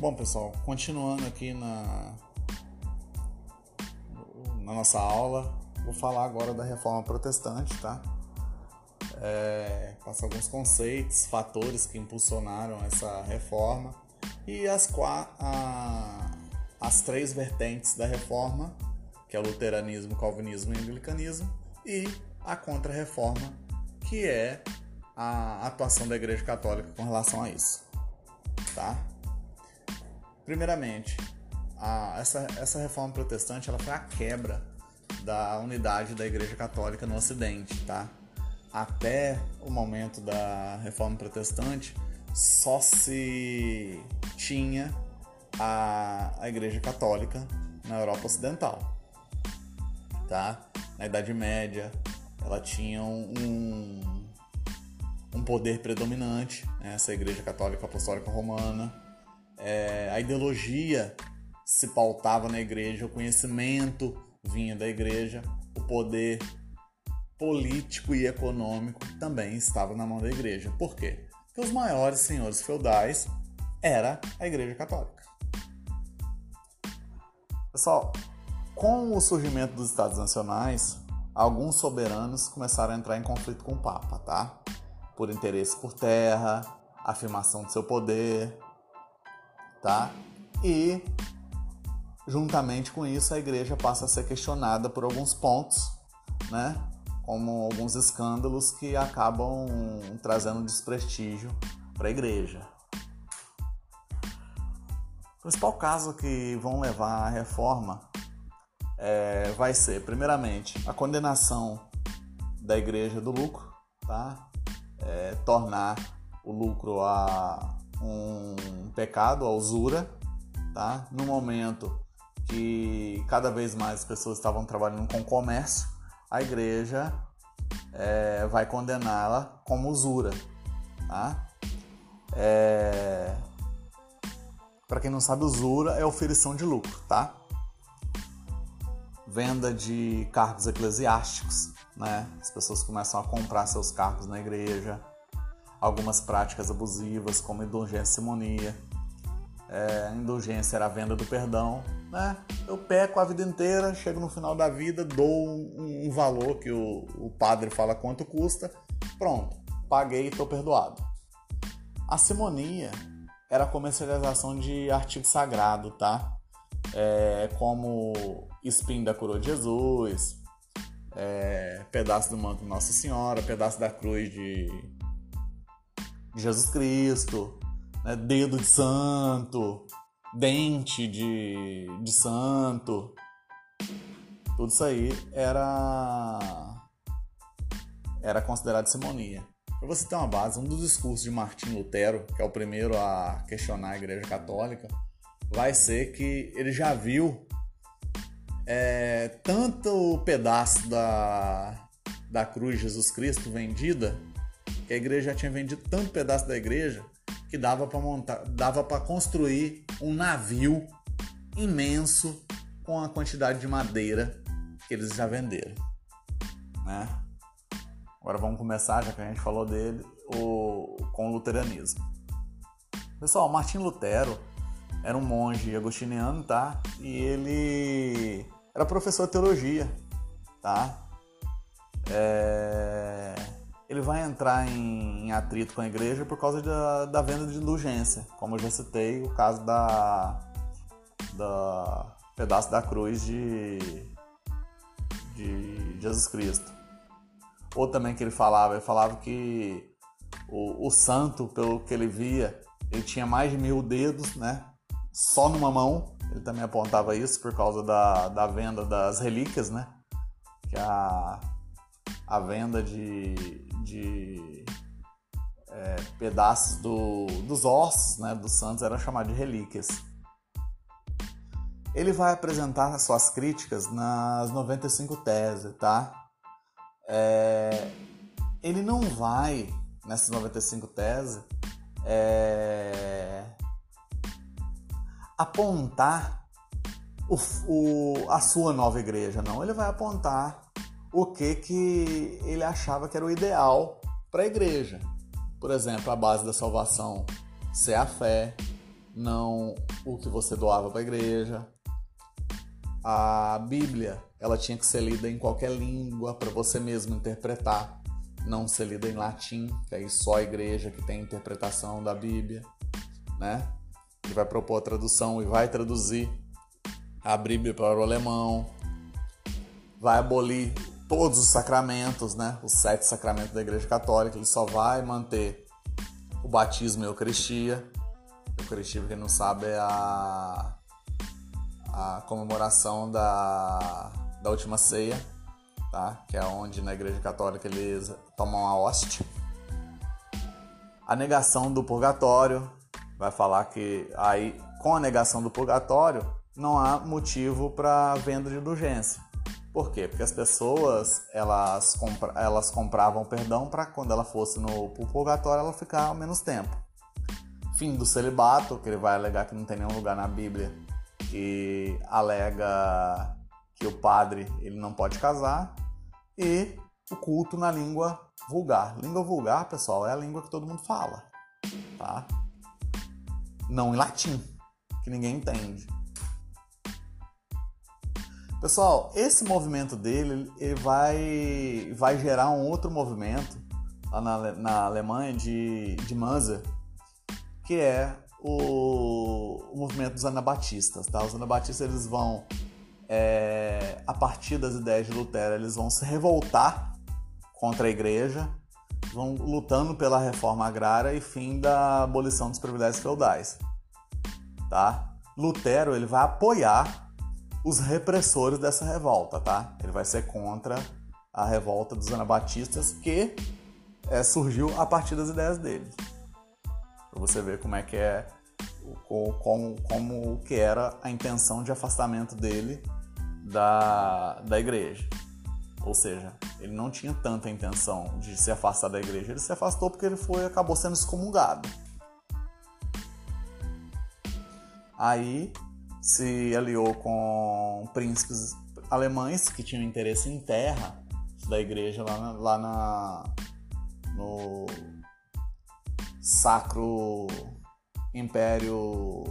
Bom, pessoal, continuando aqui na, na nossa aula, vou falar agora da reforma protestante, tá? É, passar alguns conceitos, fatores que impulsionaram essa reforma e as, a, as três vertentes da reforma, que é o luteranismo, calvinismo e anglicanismo, e a contra-reforma, que é a atuação da Igreja Católica com relação a isso, tá? Primeiramente, a, essa, essa reforma protestante ela foi a quebra da unidade da Igreja Católica no Ocidente, tá? Até o momento da reforma protestante, só se tinha a, a Igreja Católica na Europa Ocidental, tá? Na Idade Média, ela tinha um, um poder predominante, né? essa Igreja Católica Apostólica Romana. É, a ideologia se pautava na igreja, o conhecimento vinha da igreja, o poder político e econômico também estava na mão da igreja. Por quê? Porque os maiores senhores feudais era a igreja católica. Pessoal, com o surgimento dos estados nacionais, alguns soberanos começaram a entrar em conflito com o Papa, tá? Por interesse por terra, afirmação de seu poder, tá? E juntamente com isso a igreja passa a ser questionada por alguns pontos, né? Como alguns escândalos que acabam trazendo desprestígio para a igreja. O principal caso que vão levar à reforma é, vai ser, primeiramente, a condenação da igreja do lucro, tá? É, tornar o lucro a um pecado, a usura, tá? No momento que cada vez mais pessoas estavam trabalhando com comércio, a igreja é, vai condená-la como usura, tá? É... Para quem não sabe, usura é oferição de lucro, tá? Venda de cargos eclesiásticos, né? As pessoas começam a comprar seus cargos na igreja. Algumas práticas abusivas, como indulgência e simonia. É, indulgência era a venda do perdão, né? Eu peco a vida inteira, chego no final da vida, dou um, um valor que o, o, padre fala quanto custa, pronto, paguei e estou perdoado. A simonia era a comercialização de artigo sagrado, tá? É, como espinho da coroa de Jesus, é, pedaço do manto de Nossa Senhora, pedaço da cruz de, de Jesus Cristo, né? dedo de santo, dente de, de santo. Tudo isso aí era, era considerado simonia. Para você ter uma base, um dos discursos de Martim Lutero, que é o primeiro a questionar a Igreja Católica, vai ser que ele já viu é, tanto o pedaço da, da cruz de Jesus Cristo vendida, que a igreja já tinha vendido tanto pedaço da igreja que dava para montar, dava para construir um navio imenso com a quantidade de madeira que eles já venderam, né? Agora vamos começar, já que a gente falou dele, o, com o luteranismo. Pessoal, Martim Lutero era um monge agostiniano, tá? E ele era professor de teologia, tá? É ele vai entrar em, em atrito com a igreja por causa da, da, venda de indulgência, como eu já citei, o caso da, da pedaço da cruz de, de Jesus Cristo. Ou também que ele falava, ele falava que o, o santo, pelo que ele via, ele tinha mais de mil dedos, né? Só numa mão. Ele também apontava isso por causa da, da venda das relíquias, né? Que a, a venda de, de é, pedaços do, dos ossos né, dos santos era chamado de relíquias. Ele vai apresentar suas críticas nas 95 teses, tá? É, ele não vai, nessas 95 teses, é, apontar o, o, a sua nova igreja, não. Ele vai apontar o que, que ele achava que era o ideal para a igreja. Por exemplo, a base da salvação ser a fé, não o que você doava para a igreja. A Bíblia, ela tinha que ser lida em qualquer língua para você mesmo interpretar, não ser lida em latim, que aí só a igreja que tem interpretação da Bíblia, né? Ele vai propor a tradução e vai traduzir a Bíblia para o alemão, vai abolir todos os sacramentos, né? Os sete sacramentos da Igreja Católica, ele só vai manter o batismo e a Eucaristia. A Eucaristia, quem não sabe, é a, a comemoração da, da última ceia, tá? Que é onde na Igreja Católica eles tomam a hóstia. A negação do purgatório vai falar que aí com a negação do purgatório não há motivo para venda de indulgência. Por quê? Porque as pessoas elas, compra, elas compravam perdão para quando ela fosse no purgatório ela ficar menos tempo. Fim do celibato, que ele vai alegar que não tem nenhum lugar na Bíblia que alega que o padre ele não pode casar e o culto na língua vulgar. Língua vulgar, pessoal, é a língua que todo mundo fala, tá? Não em latim, que ninguém entende. Pessoal, esse movimento dele ele vai, vai gerar um outro movimento lá na, na Alemanha de, de Manzer, que é o, o movimento dos anabatistas. Tá? Os anabatistas eles vão, é, a partir das ideias de Lutero, eles vão se revoltar contra a igreja, vão lutando pela reforma agrária e fim da abolição dos privilégios feudais. Tá? Lutero ele vai apoiar os repressores dessa revolta, tá? Ele vai ser contra a revolta dos anabatistas que é, surgiu a partir das ideias dele. Para você ver como é que é, como, como que era a intenção de afastamento dele da, da igreja. Ou seja, ele não tinha tanta intenção de se afastar da igreja, ele se afastou porque ele foi acabou sendo excomungado. Aí se aliou com príncipes alemães que tinham interesse em terra da igreja lá na, lá na no Sacro Império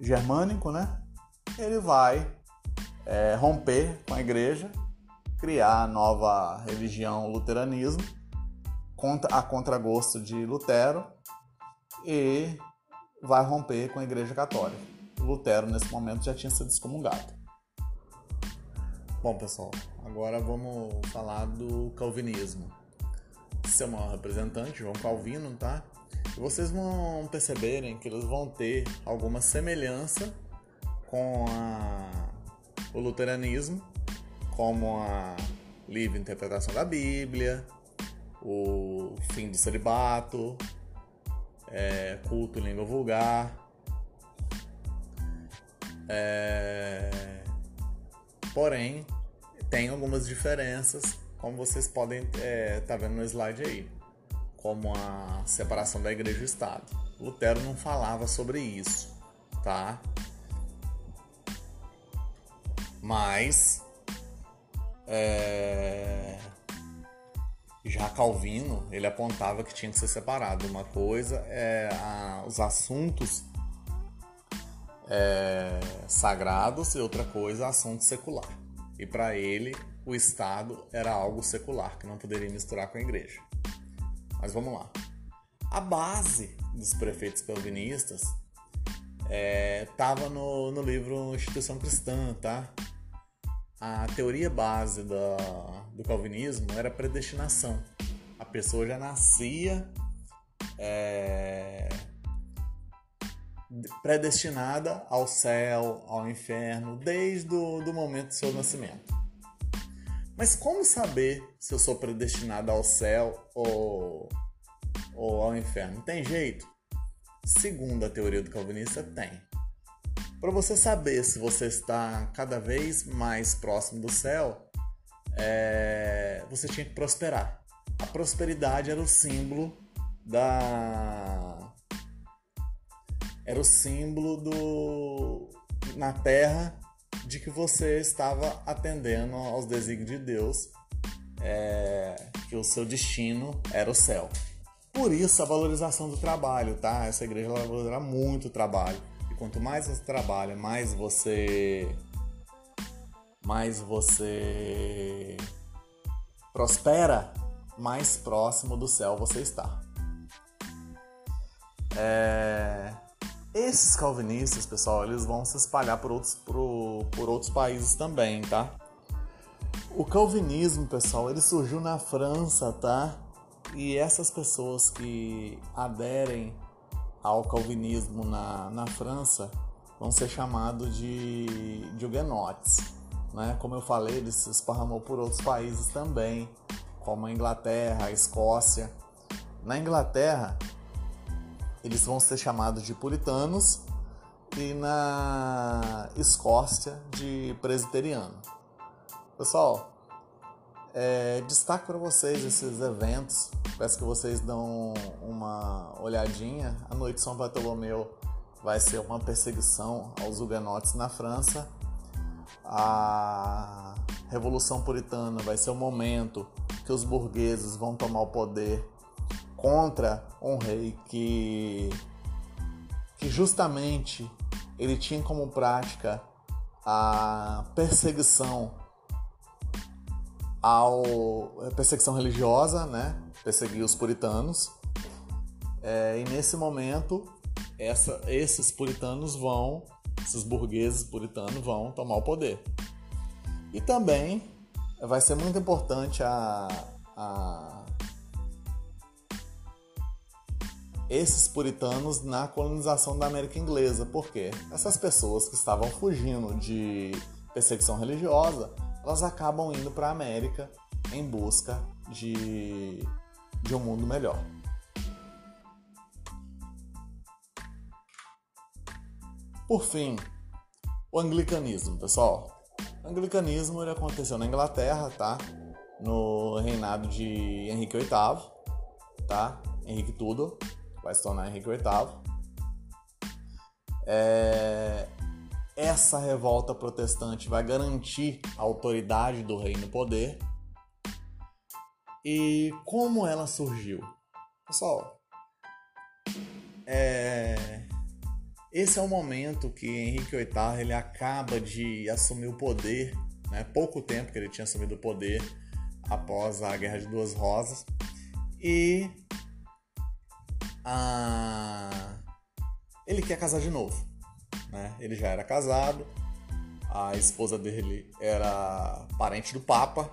Germânico, né? Ele vai é, romper com a igreja, criar a nova religião luteranismo a contragosto de Lutero e vai romper com a Igreja Católica. Lutero, nesse momento, já tinha sido excomungado. Bom, pessoal, agora vamos falar do calvinismo. Seu maior representante, João Calvino, tá? Vocês vão perceberem que eles vão ter alguma semelhança com a, o luteranismo, como a livre interpretação da Bíblia, o fim do celibato, é, culto língua vulgar. É, porém, tem algumas diferenças, como vocês podem estar é, tá vendo no slide aí, como a separação da igreja e do Estado. Lutero não falava sobre isso, tá? Mas é, já Calvino, ele apontava que tinha que ser separado. Uma coisa é a, os assuntos é, sagrados e outra coisa assunto secular. E para ele, o Estado era algo secular, que não poderia misturar com a igreja. Mas vamos lá. A base dos prefeitos calvinistas estava é, no, no livro Instituição Cristã, tá? A teoria base da, do calvinismo era predestinação. A pessoa já nascia é, predestinada ao céu, ao inferno, desde o do momento do seu nascimento. Mas como saber se eu sou predestinado ao céu ou, ou ao inferno? Tem jeito? Segundo a teoria do calvinista, tem. Para você saber se você está cada vez mais próximo do céu, é, você tinha que prosperar. A prosperidade era o símbolo da. Era o símbolo do. na terra de que você estava atendendo aos desígnios de Deus, é, que o seu destino era o céu. Por isso a valorização do trabalho, tá? Essa igreja ela valoriza muito o trabalho. Quanto mais você trabalha, mais você mais você prospera, mais próximo do céu você está. É... Esses calvinistas, pessoal, eles vão se espalhar por outros, por, por outros países também, tá? O calvinismo, pessoal, ele surgiu na França, tá? E essas pessoas que aderem ao calvinismo na, na França vão ser chamados de, de huguenotes. Né? Como eu falei, ele se esparramou por outros países também, como a Inglaterra, a Escócia. Na Inglaterra, eles vão ser chamados de puritanos e na Escócia de presbiteriano. Pessoal, é, destaco para vocês esses eventos. Peço que vocês dão uma olhadinha. A noite de São Bartolomeu vai ser uma perseguição aos huguenotes na França. A Revolução Puritana vai ser o momento que os burgueses vão tomar o poder contra um rei que, que justamente ele tinha como prática a perseguição ao perseguição religiosa, né? Perseguir os puritanos. É, e nesse momento, essa, esses puritanos vão, esses burgueses puritanos vão tomar o poder. E também vai ser muito importante a, a esses puritanos na colonização da América Inglesa. Por quê? Essas pessoas que estavam fugindo de perseguição religiosa, elas acabam indo para a América em busca de, de um mundo melhor. Por fim, o anglicanismo, pessoal. O anglicanismo ele aconteceu na Inglaterra, tá? No reinado de Henrique VIII, tá? Henrique Tudor vai se tornar Henrique VIII. É... Essa revolta protestante vai garantir a autoridade do rei no poder. E como ela surgiu? Pessoal, é... esse é o momento que Henrique VIII ele acaba de assumir o poder, né? pouco tempo que ele tinha assumido o poder após a Guerra de Duas Rosas, e ah, ele quer casar de novo. Né? Ele já era casado, a esposa dele era parente do Papa,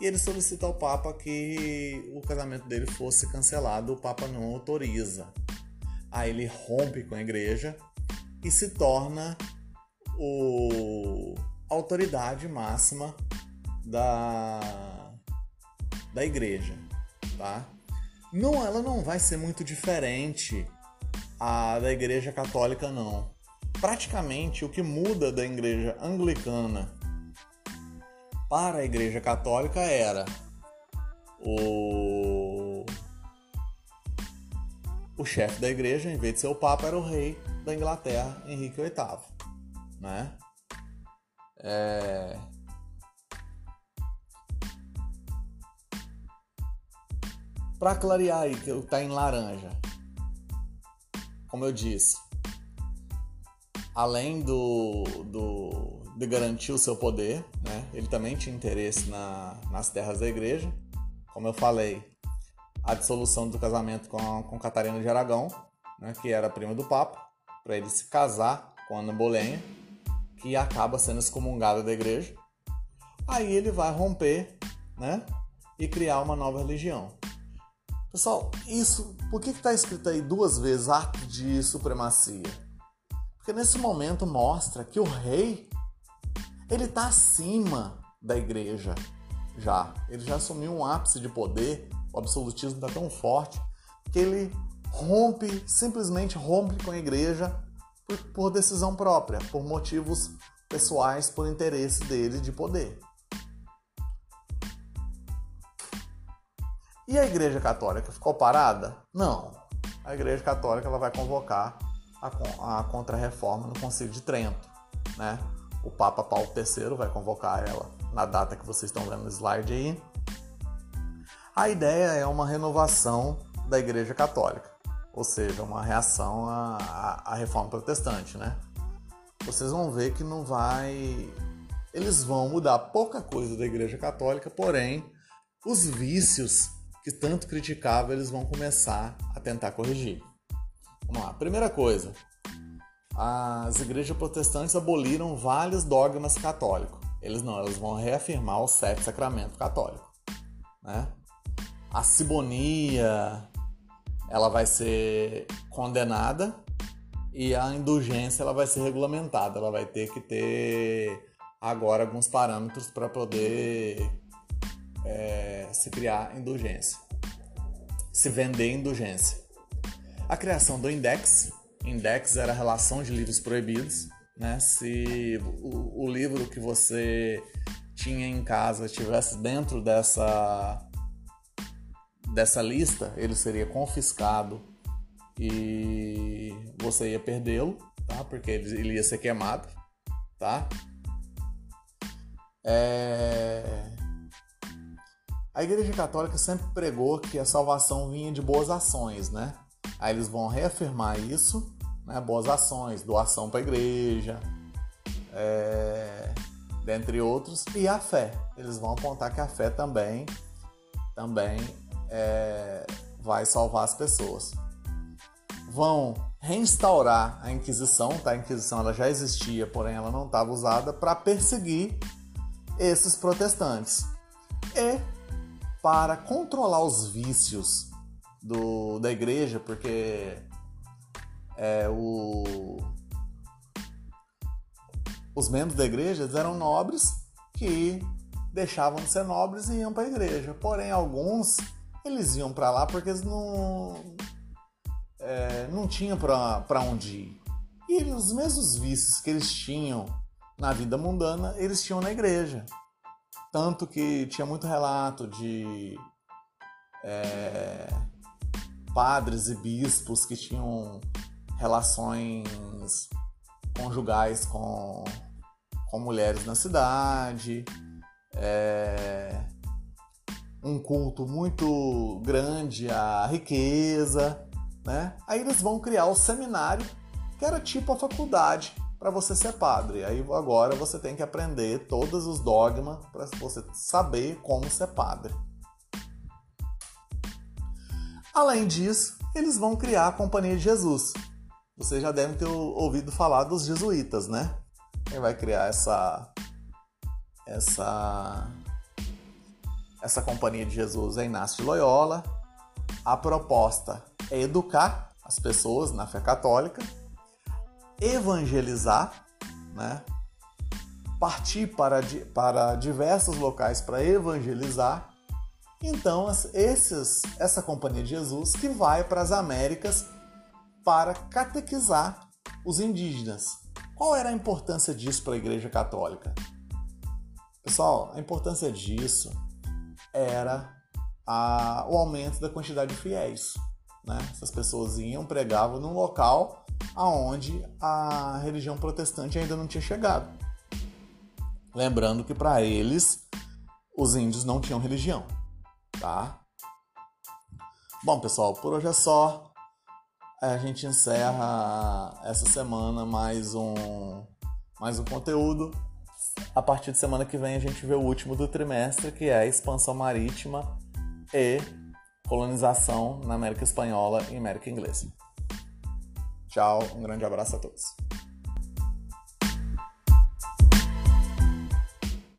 e ele solicita ao Papa que o casamento dele fosse cancelado, o Papa não autoriza. Aí ele rompe com a igreja e se torna o a autoridade máxima da, da igreja, tá? Não, ela não vai ser muito diferente a da Igreja Católica, não. Praticamente o que muda da Igreja Anglicana para a Igreja Católica era o o chefe da igreja, em vez de ser o Papa, era o rei da Inglaterra, Henrique VIII, né? É... Para clarear aí, que está em laranja, como eu disse, além do, do, de garantir o seu poder, né, ele também tinha interesse na, nas terras da igreja. Como eu falei, a dissolução do casamento com, com Catarina de Aragão, né, que era prima do Papa, para ele se casar com Ana Bolenha, que acaba sendo excomungada da igreja. Aí ele vai romper né, e criar uma nova religião. Pessoal, isso, por que está escrito aí duas vezes ato de supremacia? Porque nesse momento mostra que o rei ele está acima da igreja já. Ele já assumiu um ápice de poder, o absolutismo está tão forte que ele rompe, simplesmente rompe com a igreja por, por decisão própria, por motivos pessoais, por interesse dele de poder. E a Igreja Católica ficou parada? Não. A Igreja Católica ela vai convocar a, a contra-reforma no Concílio de Trento. Né? O Papa Paulo III vai convocar ela na data que vocês estão vendo no slide aí. A ideia é uma renovação da Igreja Católica, ou seja, uma reação à, à reforma protestante, né? Vocês vão ver que não vai. Eles vão mudar pouca coisa da Igreja Católica, porém, os vícios que tanto criticava eles vão começar a tentar corrigir. Vamos lá. Primeira coisa, as igrejas protestantes aboliram vários dogmas católicos. Eles não, eles vão reafirmar o sete sacramento católico, né? A sibonia, ela vai ser condenada e a indulgência ela vai ser regulamentada. Ela vai ter que ter agora alguns parâmetros para poder é, se criar indulgência, se vender indulgência. A criação do index, index era a relação de livros proibidos, né? Se o, o livro que você tinha em casa estivesse dentro dessa dessa lista, ele seria confiscado e você ia perdê-lo, tá? Porque ele ia ser queimado, tá? É... A Igreja Católica sempre pregou que a salvação vinha de boas ações, né? Aí eles vão reafirmar isso, né? Boas ações, doação para a igreja, é... dentre outros, e a fé. Eles vão apontar que a fé também, também é... vai salvar as pessoas. Vão reinstaurar a Inquisição, tá? A Inquisição ela já existia, porém ela não estava usada para perseguir esses protestantes. E para controlar os vícios do, da igreja, porque é, o, os membros da igreja eram nobres que deixavam de ser nobres e iam para a igreja. Porém, alguns eles iam para lá porque eles não, é, não tinham para onde ir. E os mesmos vícios que eles tinham na vida mundana, eles tinham na igreja. Tanto que tinha muito relato de é, padres e bispos que tinham relações conjugais com, com mulheres na cidade, é, um culto muito grande à riqueza, né? Aí eles vão criar o seminário, que era tipo a faculdade para você ser padre. Aí agora você tem que aprender todos os dogmas para você saber como ser padre. Além disso, eles vão criar a Companhia de Jesus. Você já deve ter ouvido falar dos jesuítas, né? Quem vai criar essa essa essa Companhia de Jesus é Inácio de Loyola. A proposta é educar as pessoas na fé católica evangelizar, né? partir para, para diversos locais para evangelizar. Então, esses, essa Companhia de Jesus que vai para as Américas para catequizar os indígenas. Qual era a importância disso para a Igreja Católica? Pessoal, a importância disso era a, o aumento da quantidade de fiéis. Né? Essas pessoas iam, pregavam num local aonde a religião protestante ainda não tinha chegado. Lembrando que para eles os índios não tinham religião, tá? Bom, pessoal, por hoje é só. A gente encerra essa semana mais um mais um conteúdo. A partir de semana que vem a gente vê o último do trimestre, que é a expansão marítima e colonização na América Espanhola e América Inglesa. Tchau, um grande abraço a todos.